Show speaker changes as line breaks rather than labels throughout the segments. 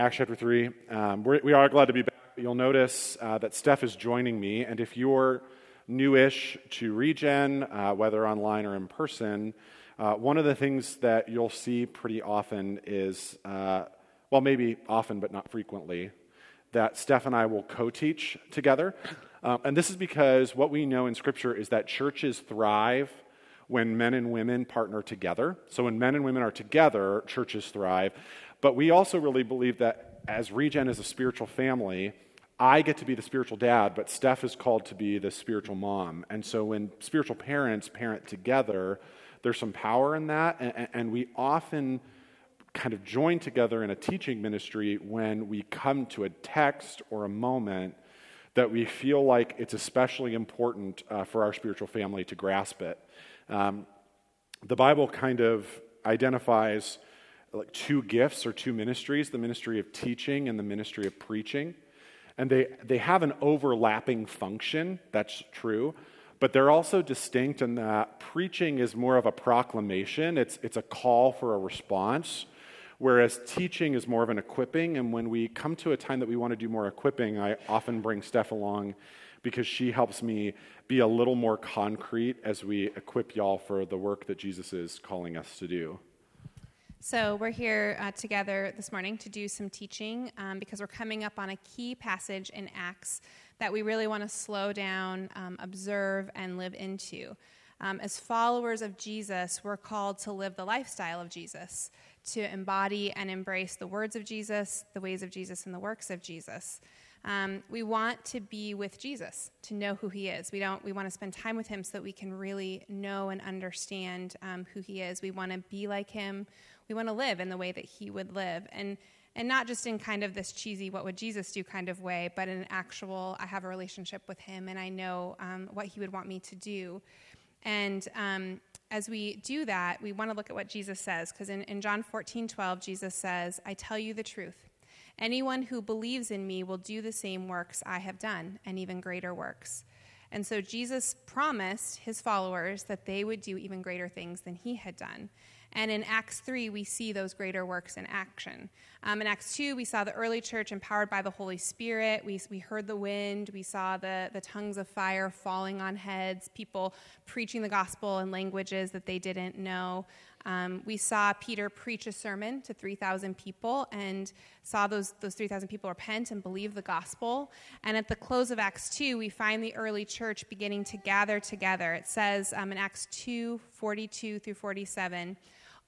Acts chapter 3. Um, we're, we are glad to be back. You'll notice uh, that Steph is joining me, and if you're newish to Regen, uh, whether online or in person, uh, one of the things that you'll see pretty often is, uh, well, maybe often but not frequently, that Steph and I will co teach together. Uh, and this is because what we know in Scripture is that churches thrive when men and women partner together. So when men and women are together, churches thrive. But we also really believe that as Regen is a spiritual family, I get to be the spiritual dad, but Steph is called to be the spiritual mom. And so when spiritual parents parent together, there's some power in that. And, and we often kind of join together in a teaching ministry when we come to a text or a moment that we feel like it's especially important uh, for our spiritual family to grasp it. Um, the Bible kind of identifies like two gifts or two ministries the ministry of teaching and the ministry of preaching. And they, they have an overlapping function, that's true, but they're also distinct in that preaching is more of a proclamation, it's, it's a call for a response, whereas teaching is more of an equipping. And when we come to a time that we want to do more equipping, I often bring Steph along because she helps me be a little more concrete as we equip y'all for the work that Jesus is calling us to do.
So, we're here uh, together this morning to do some teaching um, because we're coming up on a key passage in Acts that we really want to slow down, um, observe, and live into. Um, as followers of Jesus, we're called to live the lifestyle of Jesus, to embody and embrace the words of Jesus, the ways of Jesus, and the works of Jesus. Um, we want to be with Jesus, to know who he is. We don't. We want to spend time with him so that we can really know and understand um, who he is. We want to be like him we want to live in the way that he would live. And and not just in kind of this cheesy what would jesus do kind of way but in an actual i have a relationship with him and i know um, what he would want me to do. And um, as we do that we want to look at what jesus says because in, in john 14 12 jesus says i tell you the truth. Anyone who believes in me will do the same works i have done and even greater works. And so jesus promised his followers that they would do even greater things than he had done and in Acts 3, we see those greater works in action. Um, in Acts 2, we saw the early church empowered by the Holy Spirit. We, we heard the wind. We saw the, the tongues of fire falling on heads, people preaching the gospel in languages that they didn't know. Um, we saw Peter preach a sermon to 3,000 people and saw those, those 3,000 people repent and believe the gospel. And at the close of Acts 2, we find the early church beginning to gather together. It says um, in Acts 2 42 through 47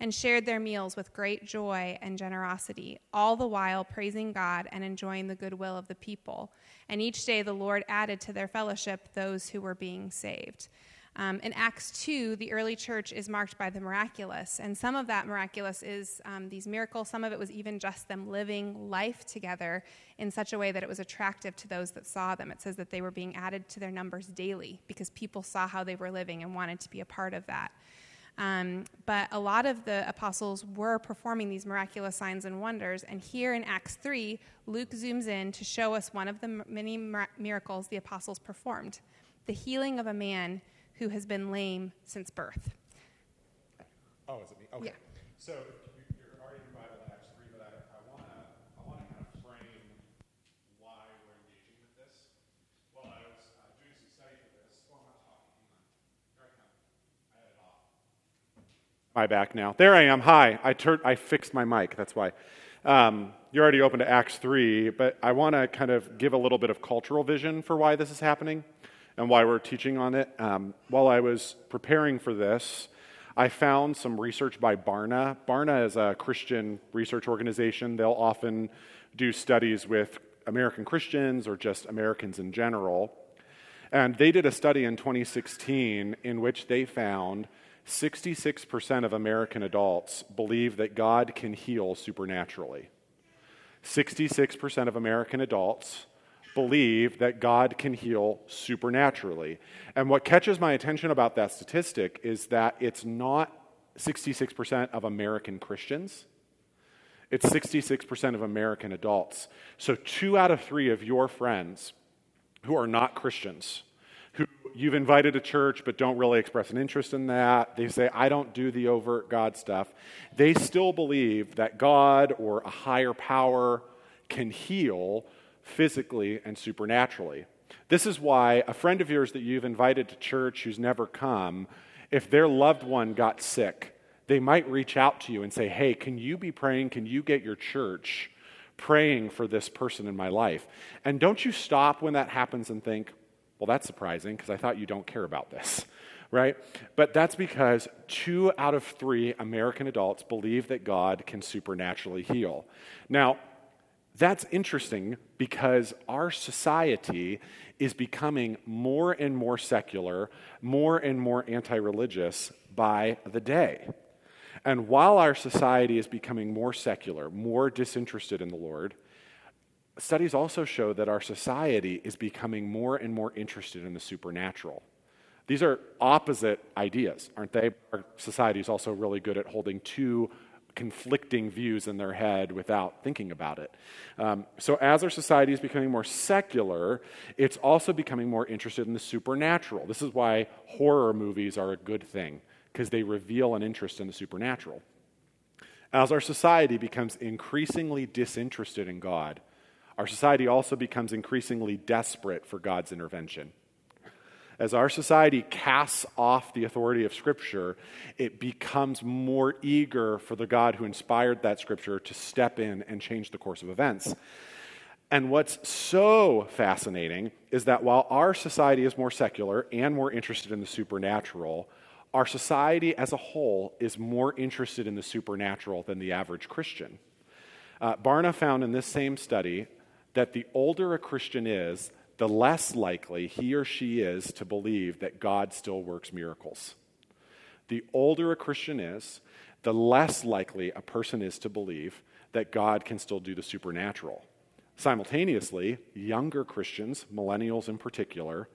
and shared their meals with great joy and generosity, all the while praising God and enjoying the goodwill of the people. And each day the Lord added to their fellowship those who were being saved. Um, in Acts 2, the early church is marked by the miraculous, and some of that miraculous is um, these miracles. Some of it was even just them living life together in such a way that it was attractive to those that saw them. It says that they were being added to their numbers daily because people saw how they were living and wanted to be a part of that. Um, but a lot of the apostles were performing these miraculous signs and wonders. And here in Acts 3, Luke zooms in to show us one of the many miracles the apostles performed the healing of a man who has been lame since birth.
Oh, is it me? Okay.
Yeah.
So my back now. There I am. Hi. I, tur- I fixed my mic. That's why. Um, you're already open to Acts 3, but I want to kind of give a little bit of cultural vision for why this is happening and why we're teaching on it. Um, while I was preparing for this, I found some research by Barna. Barna is a Christian research organization. They'll often do studies with American Christians or just Americans in general. And they did a study in 2016 in which they found 66% of American adults believe that God can heal supernaturally. 66% of American adults believe that God can heal supernaturally. And what catches my attention about that statistic is that it's not 66% of American Christians. It's 66% of American adults. So, two out of three of your friends who are not Christians, who you've invited to church but don't really express an interest in that, they say, I don't do the overt God stuff, they still believe that God or a higher power can heal physically and supernaturally. This is why a friend of yours that you've invited to church who's never come, if their loved one got sick, they might reach out to you and say, Hey, can you be praying? Can you get your church praying for this person in my life? And don't you stop when that happens and think, Well, that's surprising because I thought you don't care about this, right? But that's because two out of three American adults believe that God can supernaturally heal. Now, that's interesting because our society is becoming more and more secular, more and more anti religious by the day. And while our society is becoming more secular, more disinterested in the Lord, studies also show that our society is becoming more and more interested in the supernatural. These are opposite ideas, aren't they? Our society is also really good at holding two conflicting views in their head without thinking about it. Um, so, as our society is becoming more secular, it's also becoming more interested in the supernatural. This is why horror movies are a good thing, because they reveal an interest in the supernatural. As our society becomes increasingly disinterested in God, our society also becomes increasingly desperate for God's intervention. As our society casts off the authority of Scripture, it becomes more eager for the God who inspired that Scripture to step in and change the course of events. And what's so fascinating is that while our society is more secular and more interested in the supernatural, our society as a whole is more interested in the supernatural than the average Christian. Uh, Barna found in this same study that the older a Christian is, the less likely he or she is to believe that God still works miracles. The older a Christian is, the less likely a person is to believe that God can still do the supernatural. Simultaneously, younger Christians, millennials in particular,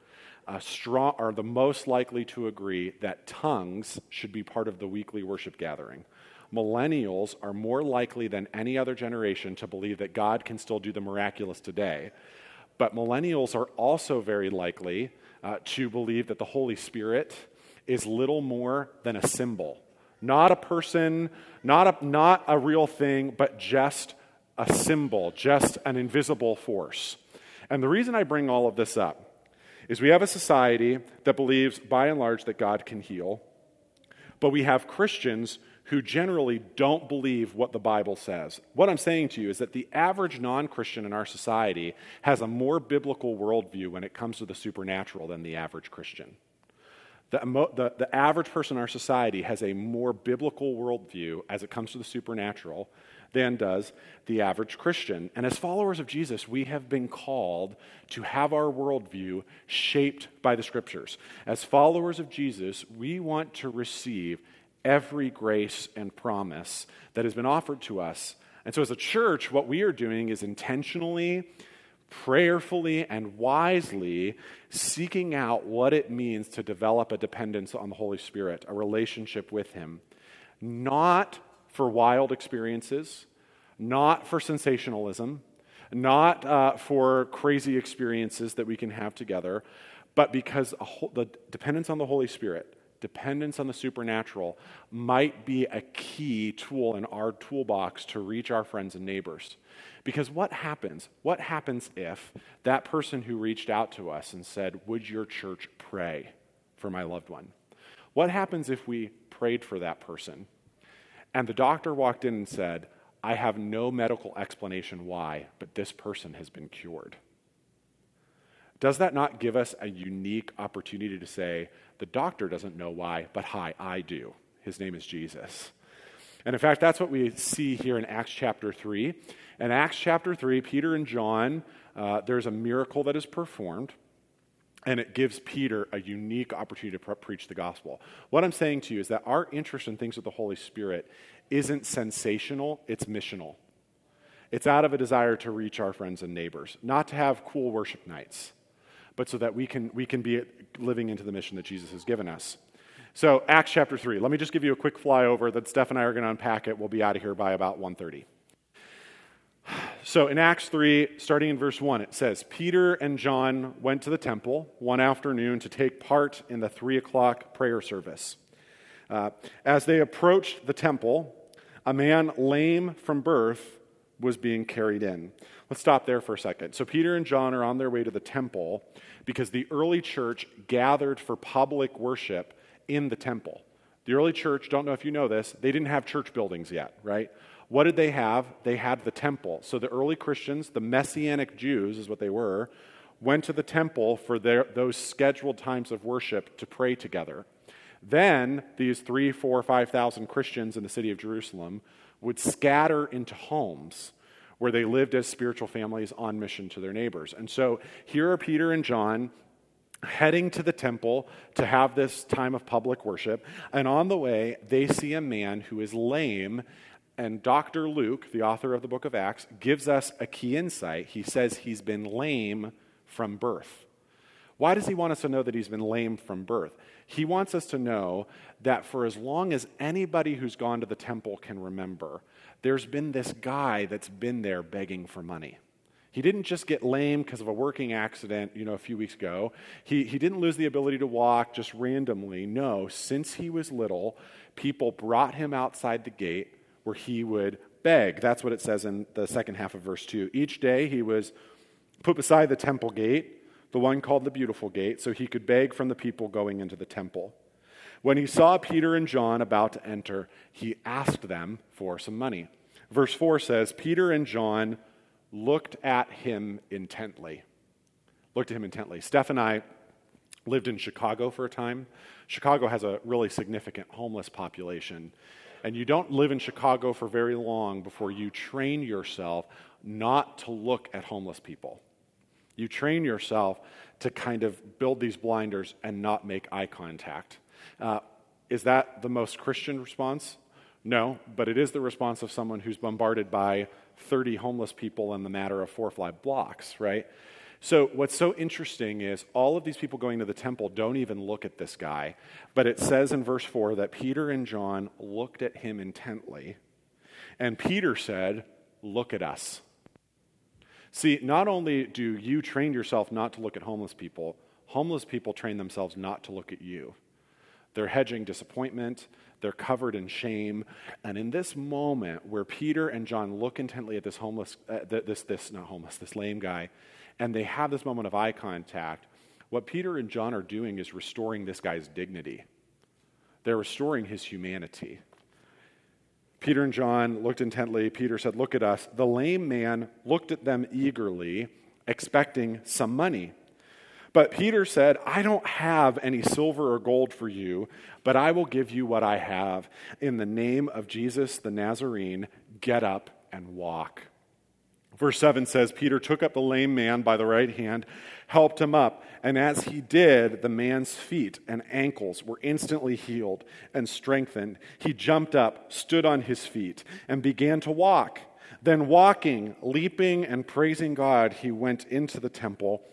uh, strong, are the most likely to agree that tongues should be part of the weekly worship gathering. Millennials are more likely than any other generation to believe that God can still do the miraculous today. But millennials are also very likely uh, to believe that the Holy Spirit is little more than a symbol, not a person, not a, not a real thing, but just a symbol, just an invisible force. And the reason I bring all of this up is we have a society that believes, by and large, that God can heal, but we have Christians who generally don't believe what the Bible says. What I'm saying to you is that the average non Christian in our society has a more biblical worldview when it comes to the supernatural than the average Christian. The, the, the, average person in our society has a more biblical worldview as it comes to the supernatural than does the average Christian. And as followers of Jesus, we have been called to have our worldview shaped by the scriptures. As followers of Jesus, we want to receive every grace and promise that has been offered to us. And so, as a church, what we are doing is intentionally, prayerfully, and wisely seeking out what it means to develop a dependence on the Holy Spirit, a relationship with Him. Not for wild experiences, not for sensationalism, not uh, for crazy experiences that we can have together, but because whole, the dependence on the Holy Spirit dependence on the supernatural might be a key tool in our toolbox to reach our friends and neighbors. Because what happens? What happens if that person who reached out to us and said, Would your church pray for my loved one? What happens if we prayed for that person and the doctor walked in and said, I have no medical explanation why, but this person has been cured? Does that not give us a unique opportunity to say, the doctor doesn't know why, but hi, I do. His name is Jesus. And in fact, that's what we see here in Acts chapter 3. In Acts chapter 3, Peter and John, uh, there's a miracle that is performed, and it gives Peter a unique opportunity to pre- preach the gospel. What I'm saying to you is that our interest in things of the Holy Spirit isn't sensational, it's missional. It's out of a desire to reach our friends and neighbors, not to have cool worship nights, but so that we can, we can be living into the mission that Jesus has given us. So, Acts chapter 3. Let me just give you a quick flyover that Steph and I are going to unpack it. We'll be out of here by about 1.30. So, in Acts 3, starting in verse 1, it says Peter and John went to the temple one afternoon to take part in the 3 o'clock prayer service. Uh, as they approached the temple, a man lame from birth was being carried in. Let's stop there for a second. So, Peter and John are on their way to the temple because the early church gathered for public worship in the temple. The early church, don't know if you know this, they didn't have church buildings yet, right? What did they have? They had the temple. So the early Christians, the Messianic Jews is what they were, went to the temple for their, those scheduled times of worship to pray together. Then these three, four, five thousand Christians in the city of Jerusalem would scatter into homes where they lived as spiritual families on mission to their neighbors. And so here are Peter and John heading to the temple to have this time of public worship. And on the way, they see a man who is lame. And Dr. Luke, the author of the book of Acts, gives us a key insight. He says he's been lame from birth. Why does he want us to know that he's been lame from birth? He wants us to know that for as long as anybody who's gone to the temple can remember, there's been this guy that's been there begging for money. He didn't just get lame because of a working accident, you know, a few weeks ago. He, he didn't lose the ability to walk just randomly. No, since he was little, people brought him outside the gate where he would beg. That's what it says in the second half of verse 2. Each day he was put beside the temple gate, the one called the Beautiful Gate, so he could beg from the people going into the temple. When he saw Peter and John about to enter, he asked them for some money. Verse 4 says, Peter and John looked at him intently. Looked at him intently. Steph and I lived in Chicago for a time. Chicago has a really significant homeless population. And you don't live in Chicago for very long before you train yourself not to look at homeless people. You train yourself to kind of build these blinders and not make eye contact. Uh, is that the most Christian response? No, but it is the response of someone who's bombarded by 30 homeless people in the matter of four or five blocks, right? So, what's so interesting is all of these people going to the temple don't even look at this guy. But it says in verse 4 that Peter and John looked at him intently. And Peter said, Look at us. See, not only do you train yourself not to look at homeless people, homeless people train themselves not to look at you. They're hedging disappointment, they're covered in shame. And in this moment where Peter and John look intently at this homeless, uh, this, this, not homeless, this lame guy, and they have this moment of eye contact, what Peter and John are doing is restoring this guy's dignity. They're restoring his humanity. Peter and John looked intently. Peter said, Look at us. The lame man looked at them eagerly, expecting some money. But Peter said, I don't have any silver or gold for you, but I will give you what I have. In the name of Jesus the Nazarene, get up and walk. Verse 7 says, Peter took up the lame man by the right hand, helped him up, and as he did, the man's feet and ankles were instantly healed and strengthened. He jumped up, stood on his feet, and began to walk. Then, walking, leaping, and praising God, he went into the temple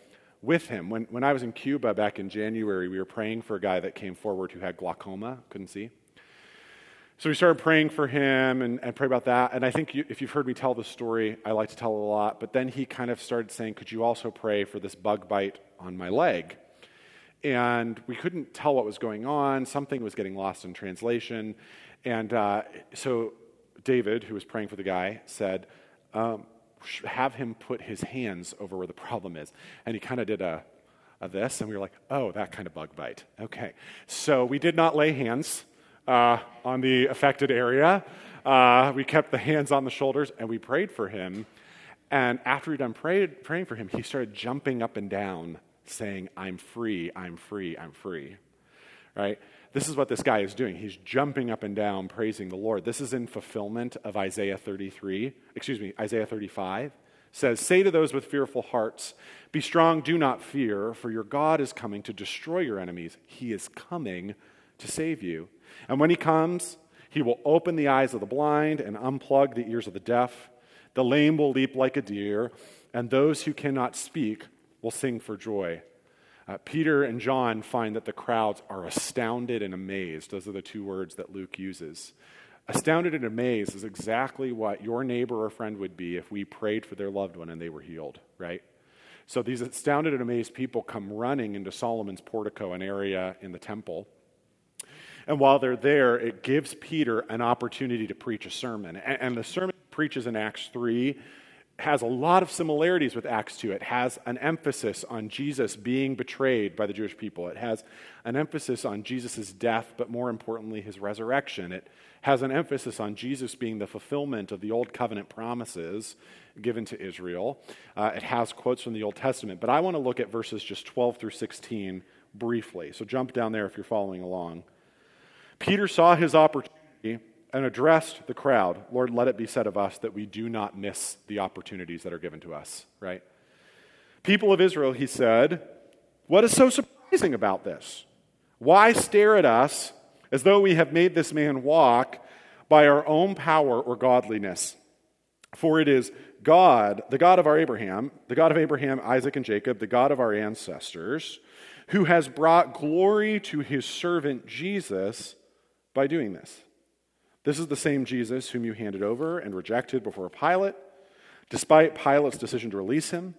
with him. When, when I was in Cuba back in January, we were praying for a guy that came forward who had glaucoma, couldn't see. So we started praying for him and, and pray about that. And I think you, if you've heard me tell the story, I like to tell it a lot. But then he kind of started saying, Could you also pray for this bug bite on my leg? And we couldn't tell what was going on. Something was getting lost in translation. And uh, so David, who was praying for the guy, said, um, have him put his hands over where the problem is. And he kind of did a, a, this, and we were like, oh, that kind of bug bite. Okay. So we did not lay hands uh, on the affected area. Uh, we kept the hands on the shoulders, and we prayed for him. And after we'd done prayed, praying for him, he started jumping up and down, saying, I'm free, I'm free, I'm free. Right? This is what this guy is doing. He's jumping up and down, praising the Lord. This is in fulfillment of Isaiah 33, excuse me, Isaiah 35 says, Say to those with fearful hearts, Be strong, do not fear, for your God is coming to destroy your enemies. He is coming to save you. And when he comes, he will open the eyes of the blind and unplug the ears of the deaf. the lame will leap like a deer, and those who cannot speak will sing for joy. Uh, Peter and John find that the crowds are astounded and amazed. Those are the two words that Luke uses. Astounded and amazed is exactly what your neighbor or friend would be if we prayed for their loved one and they were healed, right? So these astounded and amazed people come running into Solomon's portico, an area in the temple. And while they're there, it gives Peter an opportunity to preach a sermon. And, the sermon preaches in Acts 3 has a lot of similarities with Acts 2. It has an emphasis on Jesus being betrayed by the Jewish people. It has an emphasis on Jesus' death, but more importantly, his resurrection. It has an emphasis on Jesus being the fulfillment of the Old Covenant promises given to Israel. Uh, it has quotes from the Old Testament. But I want to look at verses just 12 through 16 briefly. So jump down there if you're following along. Peter saw his opportunity and addressed the crowd Lord, let it be said of us that we do not miss the opportunities that are given to us, right? People of Israel, he said, what is so surprising about this? Why stare at us as though we have made this man walk by our own power or godliness? For it is God, the God of our Abraham, the God of Abraham, Isaac, and Jacob, the God of our ancestors, who has brought glory to his servant Jesus by doing this. This is the same Jesus whom you handed over and rejected before Pilate. Despite Pilate's decision to release him,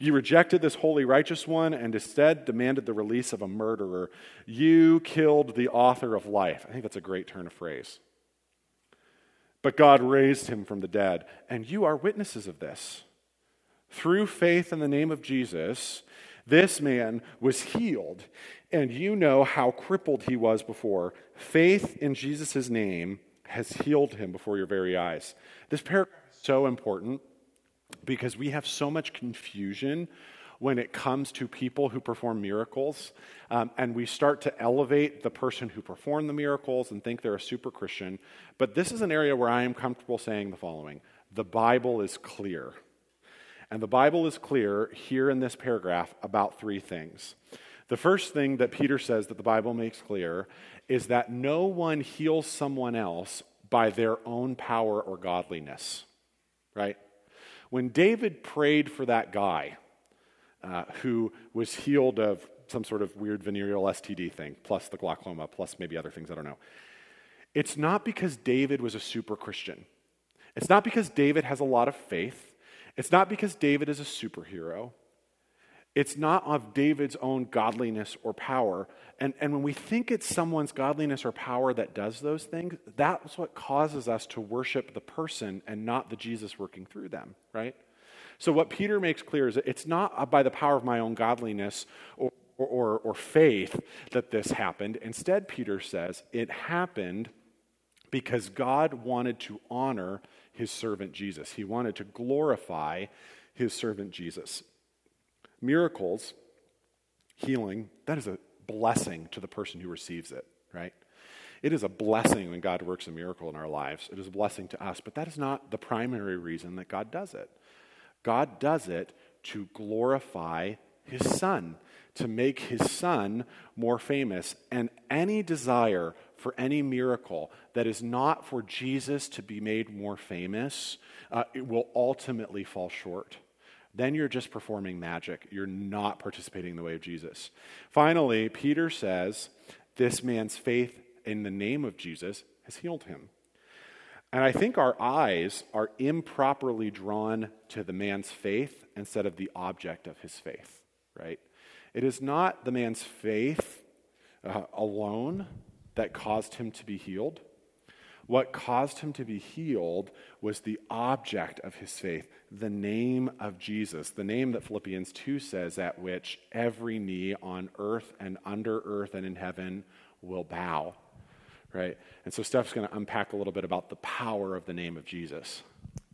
you rejected this holy, righteous one and instead demanded the release of a murderer. You killed the author of life. I think that's a great turn of phrase. But God raised him from the dead, and you are witnesses of this. Through faith in the name of Jesus, this man was healed, and you know how crippled he was before. Faith in Jesus' name has healed him before your very eyes. This paragraph is so important because we have so much confusion when it comes to people who perform miracles. Um, and we start to elevate the person who performed the miracles and think they're a super Christian. But this is an area where I am comfortable saying the following the Bible is clear. And the Bible is clear here in this paragraph about three things. The first thing that Peter says that the Bible makes clear is that no one heals someone else by their own power or godliness, right? When David prayed for that guy uh, who was healed of some sort of weird venereal STD thing, plus the glaucoma, plus maybe other things, I don't know. It's not because David was a super Christian. It's not because David has a lot of faith. It's not because David is a superhero. It's not of David's own godliness or power. And, and when we think it's someone's godliness or power that does those things, that's what causes us to worship the person and not the Jesus working through them, right? So, what Peter makes clear is it's not by the power of my own godliness or, or, or faith that this happened. Instead, Peter says it happened because God wanted to honor his servant Jesus. He wanted to glorify his servant Jesus. Miracles, healing, that is a blessing to the person who receives it, right? It is a blessing when God works a miracle in our lives. It is a blessing to us, but that is not the primary reason that God does it. God does it to glorify his son, to make his son more famous. And any desire for any miracle that is not for Jesus to be made more famous, uh, it will ultimately fall short then you're just performing magic. You're not participating in the way of Jesus. Finally, Peter says, This man's faith in the name of Jesus has healed him. And I think our eyes are improperly drawn to the man's faith instead of the object of his faith, right? It is not the man's faith uh, alone that caused him to be healed. What caused him to be healed was the object of his faith, the name of Jesus, the name that Philippians 2 says, at which every knee on earth and under earth and in heaven will bow. Right? And so Steph's going to unpack a little bit about the power of the name of Jesus.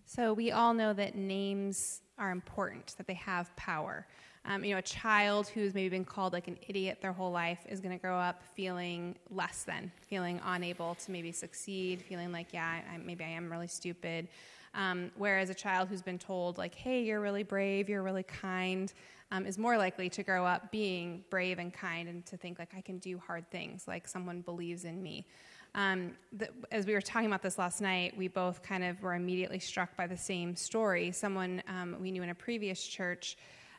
So we all know that names are important, that they have power. Um, you know, a child who's maybe been called like an idiot their whole life is going to grow up feeling less than, feeling unable to maybe succeed, feeling like, yeah, I, maybe I am really stupid. Um, whereas a child who's been told, like, hey, you're really brave, you're really kind, um, is more likely to grow up being brave and kind and to think, like, I can do hard things, like someone believes in me. Um, the, as we were talking about this last night, we both kind of were immediately struck by the same story. Someone um, we knew in a previous church,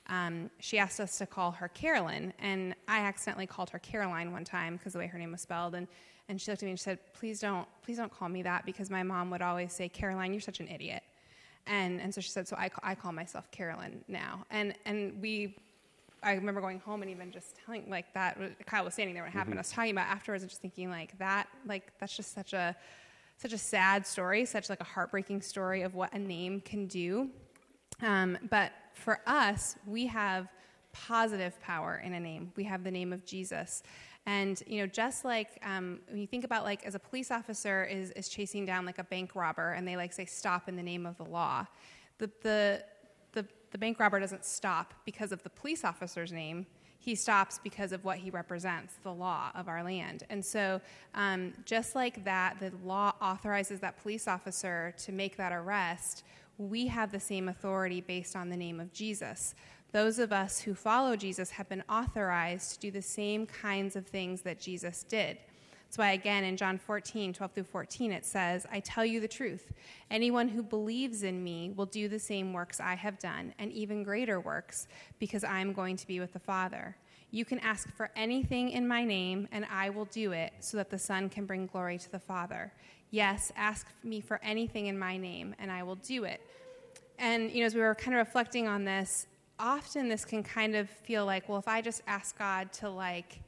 um, she asked us to call her Carolyn, and I accidentally called her Caroline one time because the way her name was spelled. And, and she looked at me and she said, "Please don't, please don't call me that because my mom would always say, Caroline, you're such an idiot." And, and so she said, so I, I call myself Carolyn now. And, and we I remember going home and even just telling like that. Kyle was standing there when it happened. Mm-hmm. I was talking about afterwards and just thinking like that, like that's just such a such a sad story, such like a heartbreaking story of what a name can do. Um, but for us, we have positive power in a name. We have the name of Jesus. And you know, just like um, when you think about like as a police officer is, is chasing down like a bank robber, and they like say stop in the name of the law, the the the bank robber doesn't stop because of the police officer's name. He stops because of what he represents, the law of our land. And so, um, just like that, the law authorizes that police officer to make that arrest. We have the same authority based on the name of Jesus. Those of us who follow Jesus have been authorized to do the same kinds of things that Jesus did. That's why, again, in John 14, 12 through 14, it says, I tell you the truth. Anyone who believes in me will do the same works I have done, and even greater works, because I am going to be with the Father. You can ask for anything in my name, and I will do it, so that the Son can bring glory to the Father. Yes, ask me for anything in my name, and I will do it. And, you know, as we were kind of reflecting on this, often this can kind of feel like, well, if I just ask God to, like,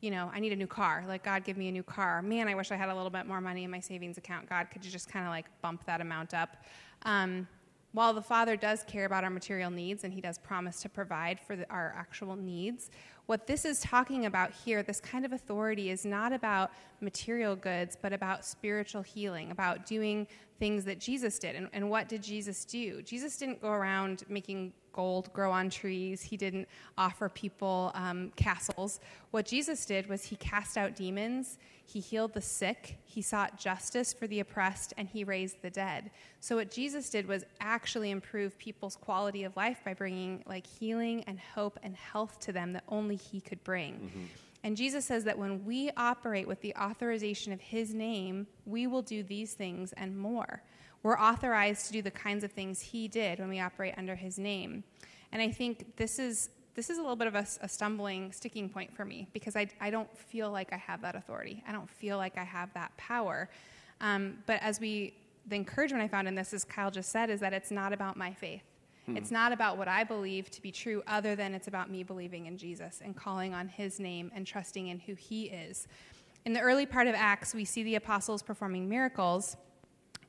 you know, I need a new car. Like, God, give me a new car. Man, I wish I had a little bit more money in my savings account. God, could you just kind of like bump that amount up? Um, while the Father does care about our material needs and He does promise to provide for the, our actual needs, what this is talking about here, this kind of authority, is not about material goods, but about spiritual healing, about doing things that Jesus did. And, and what did Jesus do? Jesus didn't go around making gold grow on trees. He didn't offer people um, castles. What Jesus did was he cast out demons, he healed the sick, he sought justice for the oppressed, and he raised the dead. So what Jesus did was actually improve people's quality of life by bringing like healing and hope and health to them that only he could bring. Mm-hmm. And Jesus says that when we operate with the authorization of his name, we will do these things and more. We're authorized to do the kinds of things he did when we operate under his name. And I think this is this is a little bit of a, a, stumbling sticking point for me because I, I don't feel like I have that authority. I don't feel like I have that power. Um, but as we, the encouragement I found in this, as Kyle just said, is that it's not about my faith. Hmm. It's not about what I believe to be true, other than it's about me believing in Jesus and calling on his name and trusting in who he is. In the early part of Acts, we see the apostles performing miracles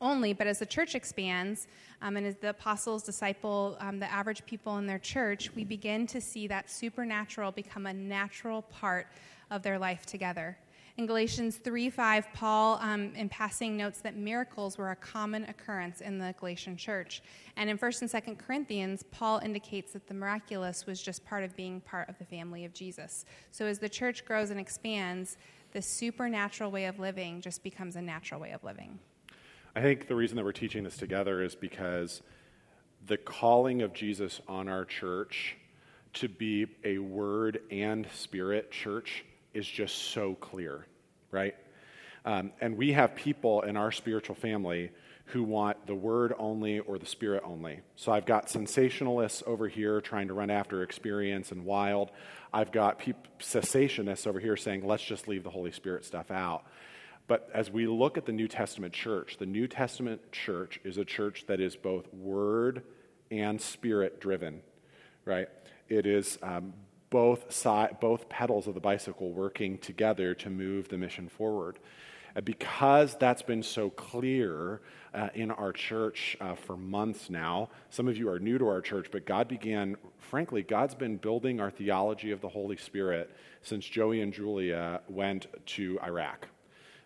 only, but as the church expands um, and as the apostles disciple um, the average people in their church, we begin to see that supernatural become a natural part of their life together. In Galatians 3 5, Paul, um, in passing, notes that miracles were a common occurrence in the Galatian church. And in 1st and 2nd Corinthians, Paul indicates that the miraculous was just part of being part of the family of Jesus. So as the church grows and expands, the supernatural way of living just becomes a natural way of living.
I think the reason that we're teaching this together is because the calling of Jesus on our church to be a word and spirit church is just so clear, right? Um, and we have people in our spiritual family who want the word only or the spirit only. So I've got sensationalists over here trying to run after experience and wild. I've got pe- cessationists over here saying, let's just leave the Holy Spirit stuff out. But as we look at the New Testament church, the New Testament church is a church that is both word and spirit driven, right? It is um, both, both pedals of the bicycle working together to move the mission forward. And because that's been so clear uh, in our church uh, for months now, some of you are new to our church, but God began, frankly, God's been building our theology of the Holy Spirit since Joey and Julia went to Iraq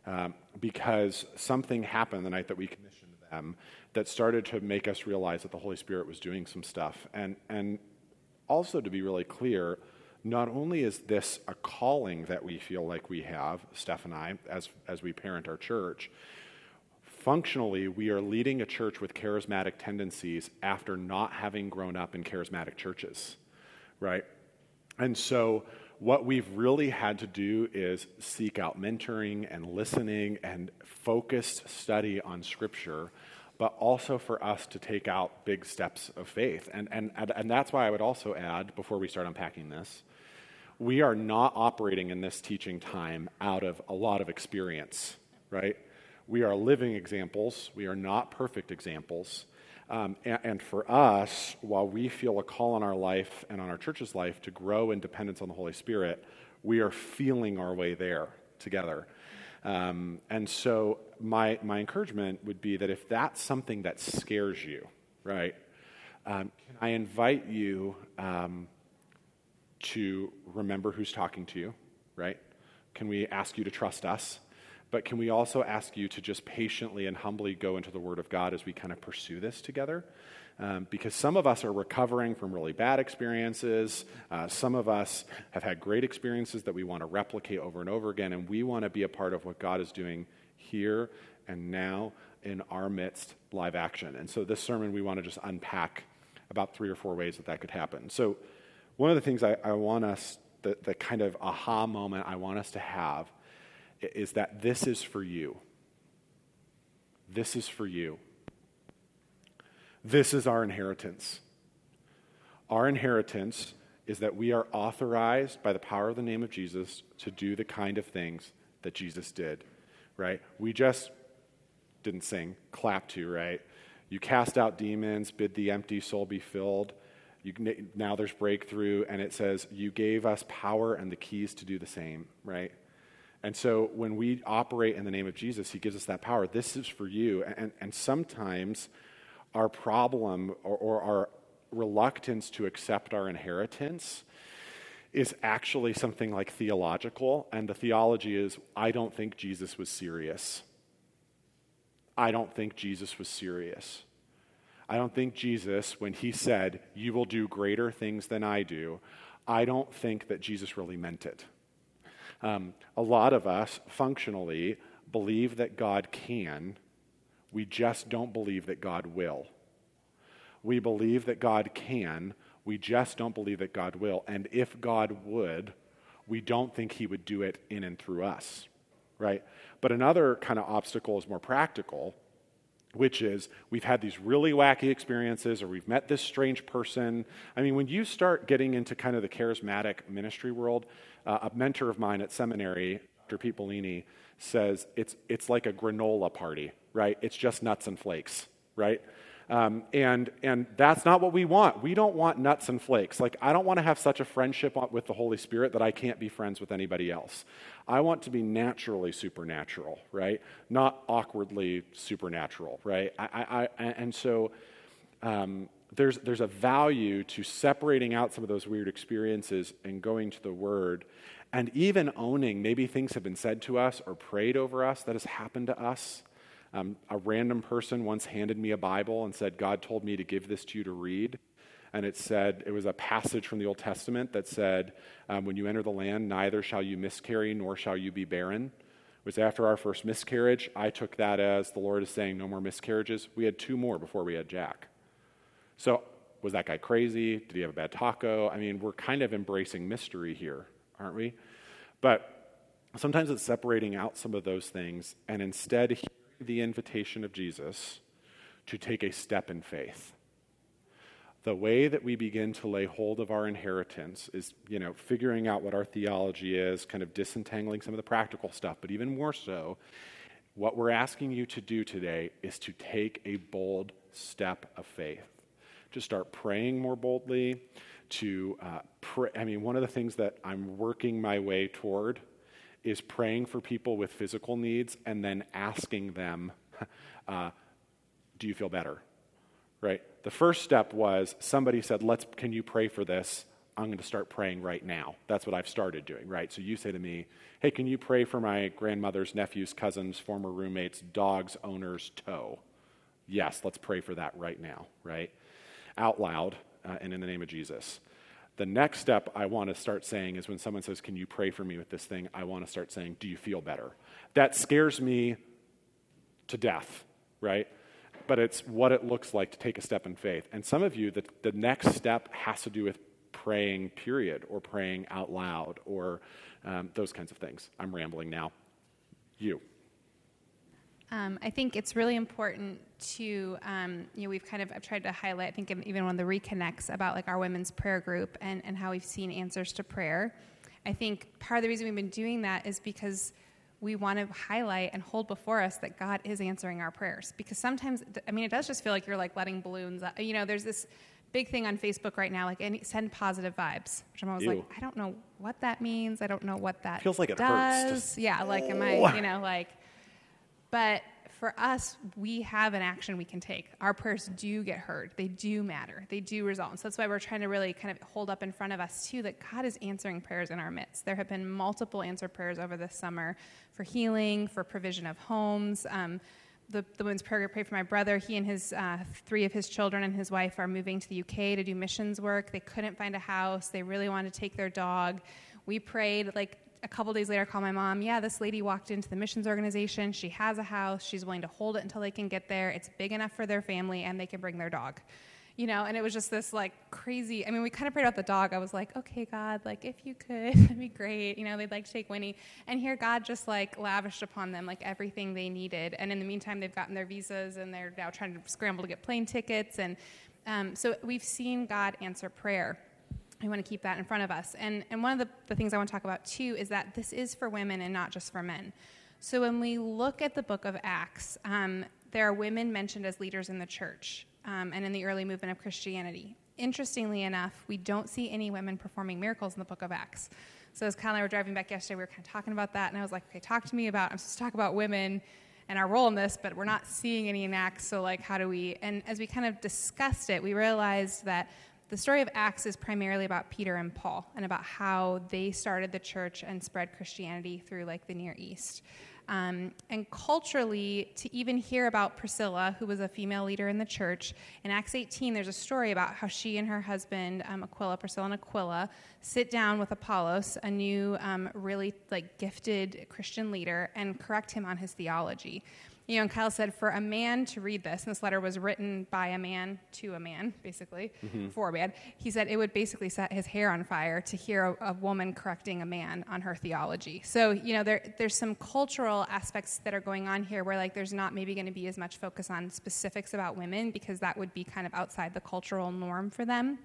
um, because something happened the night that we commissioned them that started to make us realize that the Holy Spirit was doing some stuff. And, and also, to be really clear, not only is this a calling that we feel like we have, Steph and I, as, as we parent our church, functionally, we are leading a church with charismatic tendencies after not having grown up in charismatic churches, right? And so what we've really had to do is seek out mentoring and listening and focused study on Scripture, but also for us to take out big steps of faith. And, and, and that's why I would also add, before we start unpacking this, we are not operating in this teaching time out of a lot of experience, right? We are living examples, we are not perfect examples. Um, and, and, for us, while we feel a call on our life and on our church's life to grow in dependence on the Holy Spirit, we are feeling our way there together. Um, and so, my, my encouragement would be that if that's something that scares you, right, um, I invite you um, to remember who's talking to you, right? Can we ask you to trust us? But can we also ask you to just patiently and humbly go into the Word of God as we kind of pursue this together? Um, because some of us are recovering from really bad experiences. Uh, some of us have had great experiences that we want to replicate over and over again, and we want to be a part of what God is doing here and now in our midst, live action. And so, this sermon, we want to just unpack about three or four ways that that could happen. So, one of the things I, I want us, the, the kind of aha moment I want us to have is that this is for you. This is for you. This is our inheritance. Our inheritance is that we are authorized by the power of the name of Jesus to do the kind of things that Jesus did, right? We just didn't sing, clap to, right? You cast out demons, bid the empty soul be filled. You, now there's breakthrough, and it says, You gave us power and the keys to do the same, right? And so when we operate in the name of Jesus, he gives us that power. This is for you. And, and sometimes our problem or, or our reluctance to accept our inheritance is actually something like theological. And the theology is I don't think Jesus was serious. I don't think Jesus was serious. I don't think Jesus, when he said, You will do greater things than I do, I don't think that Jesus really meant it. Um, a lot of us, functionally, believe that God can, we just don't believe that God will. We believe that God can, we just don't believe that God will. And if God would, we don't think he would do it in and through us, right? But another kind of obstacle is more practical, which is we've had these really wacky experiences or we've met this strange person. I mean, when you start getting into kind of the charismatic ministry world, uh, a mentor of mine at seminary, Dr. Pete Bellini, says it's, it's like a granola party, right? It's just nuts and flakes, right? Um, and, and that's not what we want. We don't want nuts and flakes. Like, I don't want to have such a friendship with the Holy Spirit that I can't be friends with anybody else. I want to be naturally supernatural, right? Not awkwardly supernatural, right? I, I, I and so um, there's, there's a value to separating out some of those weird experiences and going to the Word and even owning maybe things have been said to us or prayed over us that has happened to us um, a random person once handed me a Bible and said, God told me to give this to you to read. And it said, it was a passage from the Old Testament that said, um, When you enter the land, neither shall you miscarry nor shall you be barren. It was after our first miscarriage. I took that as the Lord is saying, No more miscarriages. We had two more before we had Jack. So, was that guy crazy? Did he have a bad taco? I mean, we're kind of embracing mystery here, aren't we? But sometimes it's separating out some of those things and instead hearing the invitation of Jesus to take a step in faith. The way that we begin to lay hold of our inheritance is, you know, figuring out what our theology is, kind of disentangling some of the practical stuff, but even more so, what we're asking you to do today is to take a bold step of faith, to start praying more boldly, to uh, pray. I mean, one of the things that I'm working my way toward is praying for people with physical needs and then asking them, uh, Do you feel better? Right? The first step was somebody said, Let's, Can you pray for this? I'm going to start praying right now. That's what I've started doing, right? So you say to me, Hey, can you pray for my grandmother's nephew's cousin's former roommate's dog's owner's toe? Yes, let's pray for that right now, right? Out loud uh, and in the name of Jesus. The next step I want to start saying is when someone says, Can you pray for me with this thing? I want to start saying, Do you feel better? That scares me to death, right? But it's what it looks like to take a step in faith. And some of you, the, the next step has to do with praying, period, or praying out loud, or um, those kinds of things. I'm rambling now. You.
Um, I think it's really important to, um, you know, we've kind of I've tried to highlight, I think, even one of the reconnects about like our women's prayer group and, and how we've seen answers to prayer. I think part of the reason we've been doing that is because we want to highlight and hold before us that God is answering our prayers. Because sometimes, I mean, it does just feel like you're like letting balloons. Up. You know, there's this big thing on Facebook right now, like any, send positive vibes, which I'm always Ew. like, I don't know what that means. I don't know what that
feels like. It
does.
hurts.
Yeah, like am I, you know, like. But for us, we have an action we can take. Our prayers do get heard. They do matter. They do result. And so that's why we're trying to really kind of hold up in front of us, too, that God is answering prayers in our midst. There have been multiple answered prayers over this summer for healing, for provision of homes. Um, the, the women's prayer group prayed for my brother. He and his uh, three of his children and his wife are moving to the UK to do missions work. They couldn't find a house. They really wanted to take their dog. We prayed like a couple days later, I call my mom. Yeah, this lady walked into the missions organization. She has a house. She's willing to hold it until they can get there. It's big enough for their family, and they can bring their dog. You know, and it was just this like crazy. I mean, we kind of prayed about the dog. I was like, okay, God, like if you could, that'd be great. You know, they'd like to take Winnie, and here God just like lavished upon them like everything they needed. And in the meantime, they've gotten their visas, and they're now trying to scramble to get plane tickets. And um, so we've seen God answer prayer. I want to keep that in front of us. And, and one of the, the things I want to talk about too is that this is for women and not just for men. So when we look at the book of Acts, um, there are women mentioned as leaders in the church um, and in the early movement of Christianity. Interestingly enough, we don't see any women performing miracles in the book of Acts. So as Kyle and I were driving back yesterday, we were kind of talking about that, and I was like, okay, talk to me about, I'm supposed to talk about women and our role in this, but we're not seeing any in Acts, so like, how do we, and as we kind of discussed it, we realized that the story of Acts is primarily about Peter and Paul and about how they started the church and spread Christianity through like the Near East. Um, and culturally, to even hear about Priscilla, who was a female leader in the church, in Acts 18, there's a story about how she and her husband, um, Aquila, Priscilla and Aquila, sit down with Apollos, a new, um, really like gifted Christian leader, and correct him on his theology you know, and Kyle said for a man to read this, and this letter was written by a man to a man, basically, mm-hmm. for a man, he said it would basically set his hair on fire to hear a, a, woman correcting a man on her theology. So, you know, there, there's some cultural aspects that are going on here where, like, there's not maybe going to be as much focus on specifics about women because that would be kind of outside the cultural norm for them.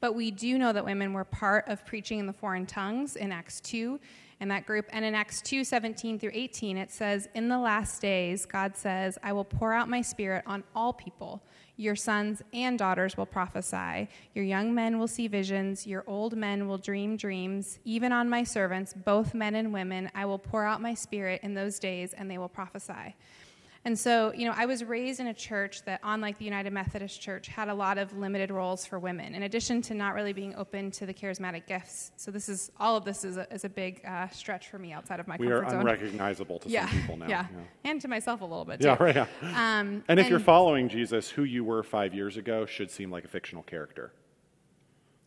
But we do know that women were part of preaching in the foreign tongues in Acts 2 in that group. And in Acts 2 17 through 18, it says, In the last days, God says, I will pour out my spirit on all people. Your sons and daughters will prophesy. Your young men will see visions. Your old men will dream dreams. Even on my servants, both men and women, I will pour out my spirit in those days, and they will prophesy. And so, you know, I was raised in a church that, unlike the United Methodist Church, had a lot of limited roles for women, in addition to not really being open to the charismatic gifts. So, this is all of this is a, is a big uh, stretch for me outside of my
we
comfort
zone. We are unrecognizable to
yeah.
some people now.
Yeah. yeah. and to myself a little bit.
Too.
Yeah,
right. Yeah. Um, and if and, you're following Jesus, who you were five years ago should seem like a fictional character.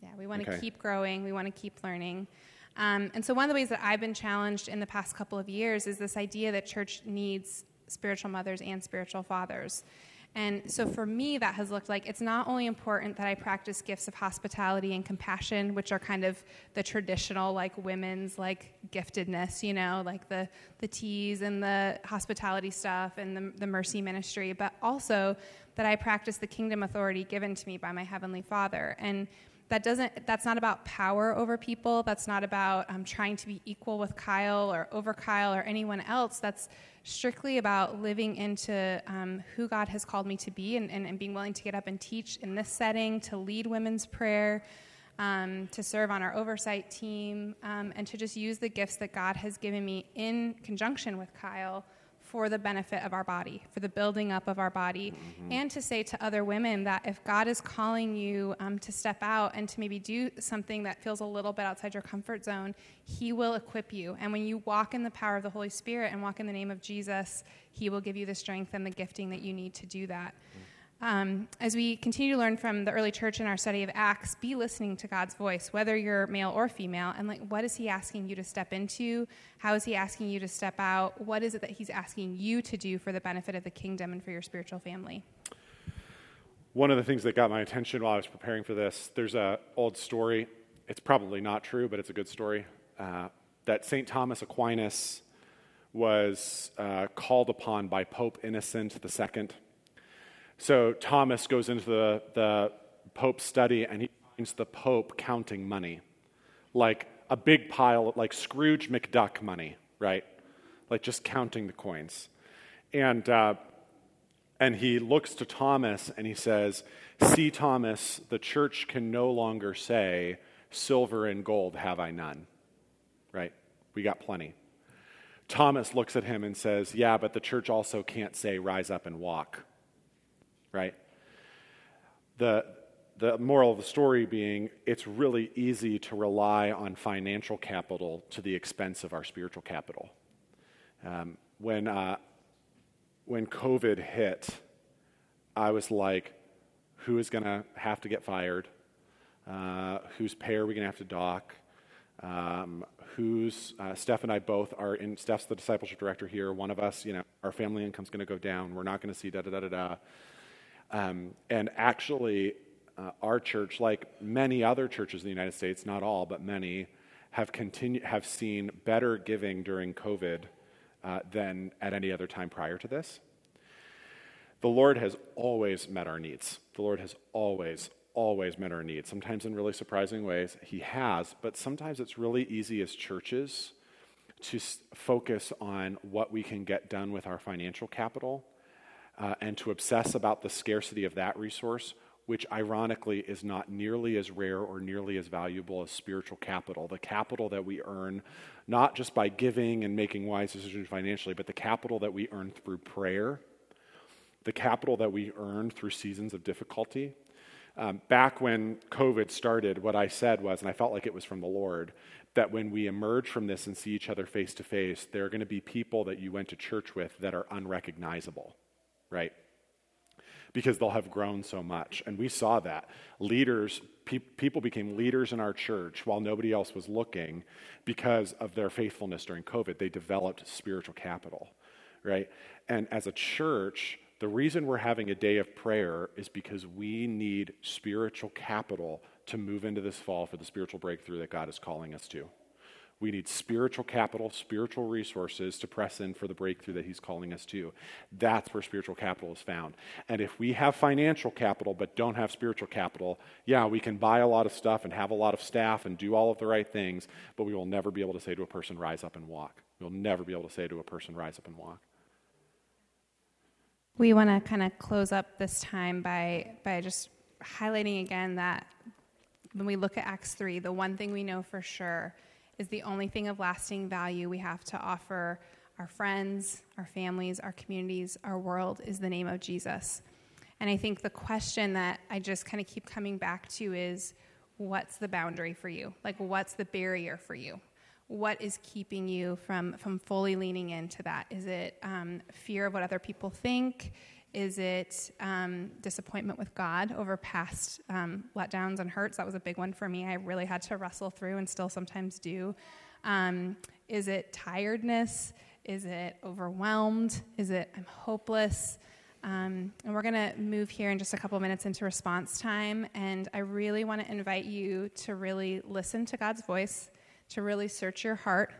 Yeah, we want to okay. keep growing. We want to keep learning. Um, and so, one of the ways that I've been challenged in the past couple of years is this idea that church needs spiritual mothers and spiritual fathers. And so for me, that has looked like it's not only important that I practice gifts of hospitality and compassion, which are kind of the traditional, like women's, like giftedness, you know, like the, the teas and the hospitality stuff and the, the mercy ministry, but also that I practice the kingdom authority given to me by my Heavenly Father. And that doesn't that's not about power over people. That's not about um, trying to be equal with kyle or over kyle or anyone else. That's strictly about living into um, who god has called me to be and, and, and, being willing to get up and teach in this setting to lead women's prayer um, to serve on our oversight team um, and to just use the gifts that god has given me in conjunction with kyle for the benefit of our body, for the building up of our body, mm-hmm. and to say to other women that if God is calling you um, to step out and to maybe do something that feels a little bit outside your comfort zone, He will equip you. And when you walk in the power of the Holy Spirit and walk in the name of Jesus, He will give you the strength and the gifting that you need to do that. Mm-hmm. Um, as we continue to learn from the early church in our study of Acts, be listening to God's voice, whether you're male or female, and like, what is He asking you to step into? How is He asking you to step out? What is it that He's asking you to do for the benefit of the kingdom and for your spiritual family?
one of the things that got my attention while I was preparing for this, there's a old story. It's probably not true, but it's a good story. Uh, that St. Thomas Aquinas was uh, called upon by Pope Innocent II. So Thomas goes into the, the Pope's study and he finds the Pope counting money, like a big pile, like Scrooge McDuck money, right? Like just counting the coins. And uh, and he looks to Thomas and he says, See, Thomas, the church can no longer say, Silver and gold have I none. Right? We got plenty. Thomas looks at him and says, Yeah, but the church also can't say, Rise up and walk. Right? The, the moral of the story being, it's really easy to rely on financial capital to the expense of our spiritual capital. Um, when uh, when COVID hit, I was like, who is going to have to get fired? Uh, whose pay are we going to have to dock? Um, who's uh, Steph and I both are in. Steph's the discipleship director here. One of us, you know, our family income's going to go down. We're not going to see da da da da da. Um, and actually, uh, our church, like many other churches in the United States, not all, but many, have continued have seen better giving during COVID uh, than at any other time prior to this. The Lord has always met our needs. The Lord has always, always met our needs. Sometimes in really surprising ways, He has, but sometimes it's really easy as churches to focus on what we can get done with our financial capital uh, and to obsess about the scarcity of that resource which ironically is not nearly as rare or nearly as valuable as spiritual capital. The capital that we earn, not just by giving and making wise decisions financially, but the capital that we earn through prayer, the capital that we earn through seasons of difficulty. Um, back when COVID started, what I said was, and I felt like it was from the Lord, that when we emerge from this and see each other face to face, there are going to be people that you went to church with that are unrecognizable, right? because they'll have grown so much. And we saw that. Leaders, pe- people became leaders in our church while nobody else was looking because of their faithfulness during COVID. They developed spiritual capital, right? And as a church, the reason we're having a day of prayer is because we need spiritual capital to move into this fall for the spiritual breakthrough that God is calling us to. We need spiritual capital, spiritual resources to press in for the breakthrough that He's calling us to. That's where spiritual capital is found. And if we have financial capital but don't have spiritual capital, yeah, we can buy a lot of stuff and have a lot of staff and do all of the right things, but we will never be able to say to a person, rise up and walk. We'll never be able to say to a person, rise up and walk.
We want to kind of close up this time by, by just highlighting again that when we look at Acts 3, the one thing we know for sure is the only thing of lasting value we have to offer our friends, our families, our communities, our world is the name of Jesus. And I think the question that I just kind of keep coming back to is what's the boundary for you? Like, what's the barrier for you? What is keeping you from, from fully leaning into that? Is it um, fear of what other people think? Is it um, disappointment with God over past um, letdowns and hurts? That was a big one for me. I really had to wrestle through and still sometimes do. Um, is it tiredness? Is it overwhelmed? Is it I'm hopeless? Um, and we're going to move here in just a couple minutes into response time. And I really want to invite you to really listen to God's voice, to really search your heart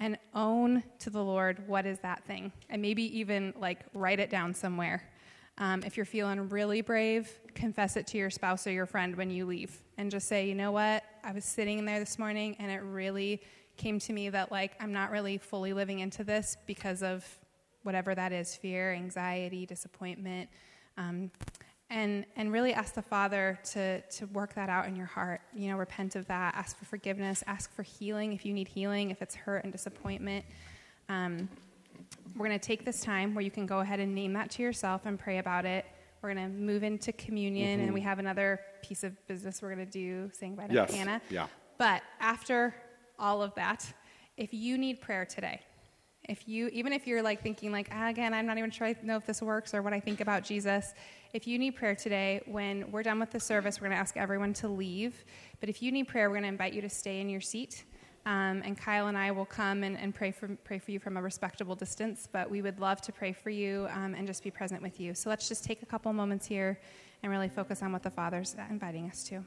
and own to the Lord what is that thing. And maybe even like write it down somewhere. Um, if you're feeling really brave, confess it to your spouse or your friend when you leave and just say, you know what? I was sitting there this morning and it really came to me that like I'm not really fully living into this because of whatever that is fear, anxiety, disappointment. Um, and and really ask the father to to work that out in your heart you know repent of that ask for forgiveness ask for healing if you need healing if it's hurt and disappointment um, we're going to take this time where you can go ahead and name that to yourself and pray about it we're going to move into communion mm-hmm. and we have another piece of business we're going to do saying bye to
yes.
hannah
yeah.
but after all of that if you need prayer today if you even if you're like thinking like ah, again i'm not even sure i know if this works or what i think about jesus if you need prayer today, when we're done with the service, we're going to ask everyone to leave. But if you need prayer, we're going to invite you to stay in your seat. Um, and Kyle and I will come and, and, pray, for, pray for you from a respectable distance, but we would love to pray for you um, and just be present with you. So let's just take a couple moments here and really focus on what the Father's inviting us to.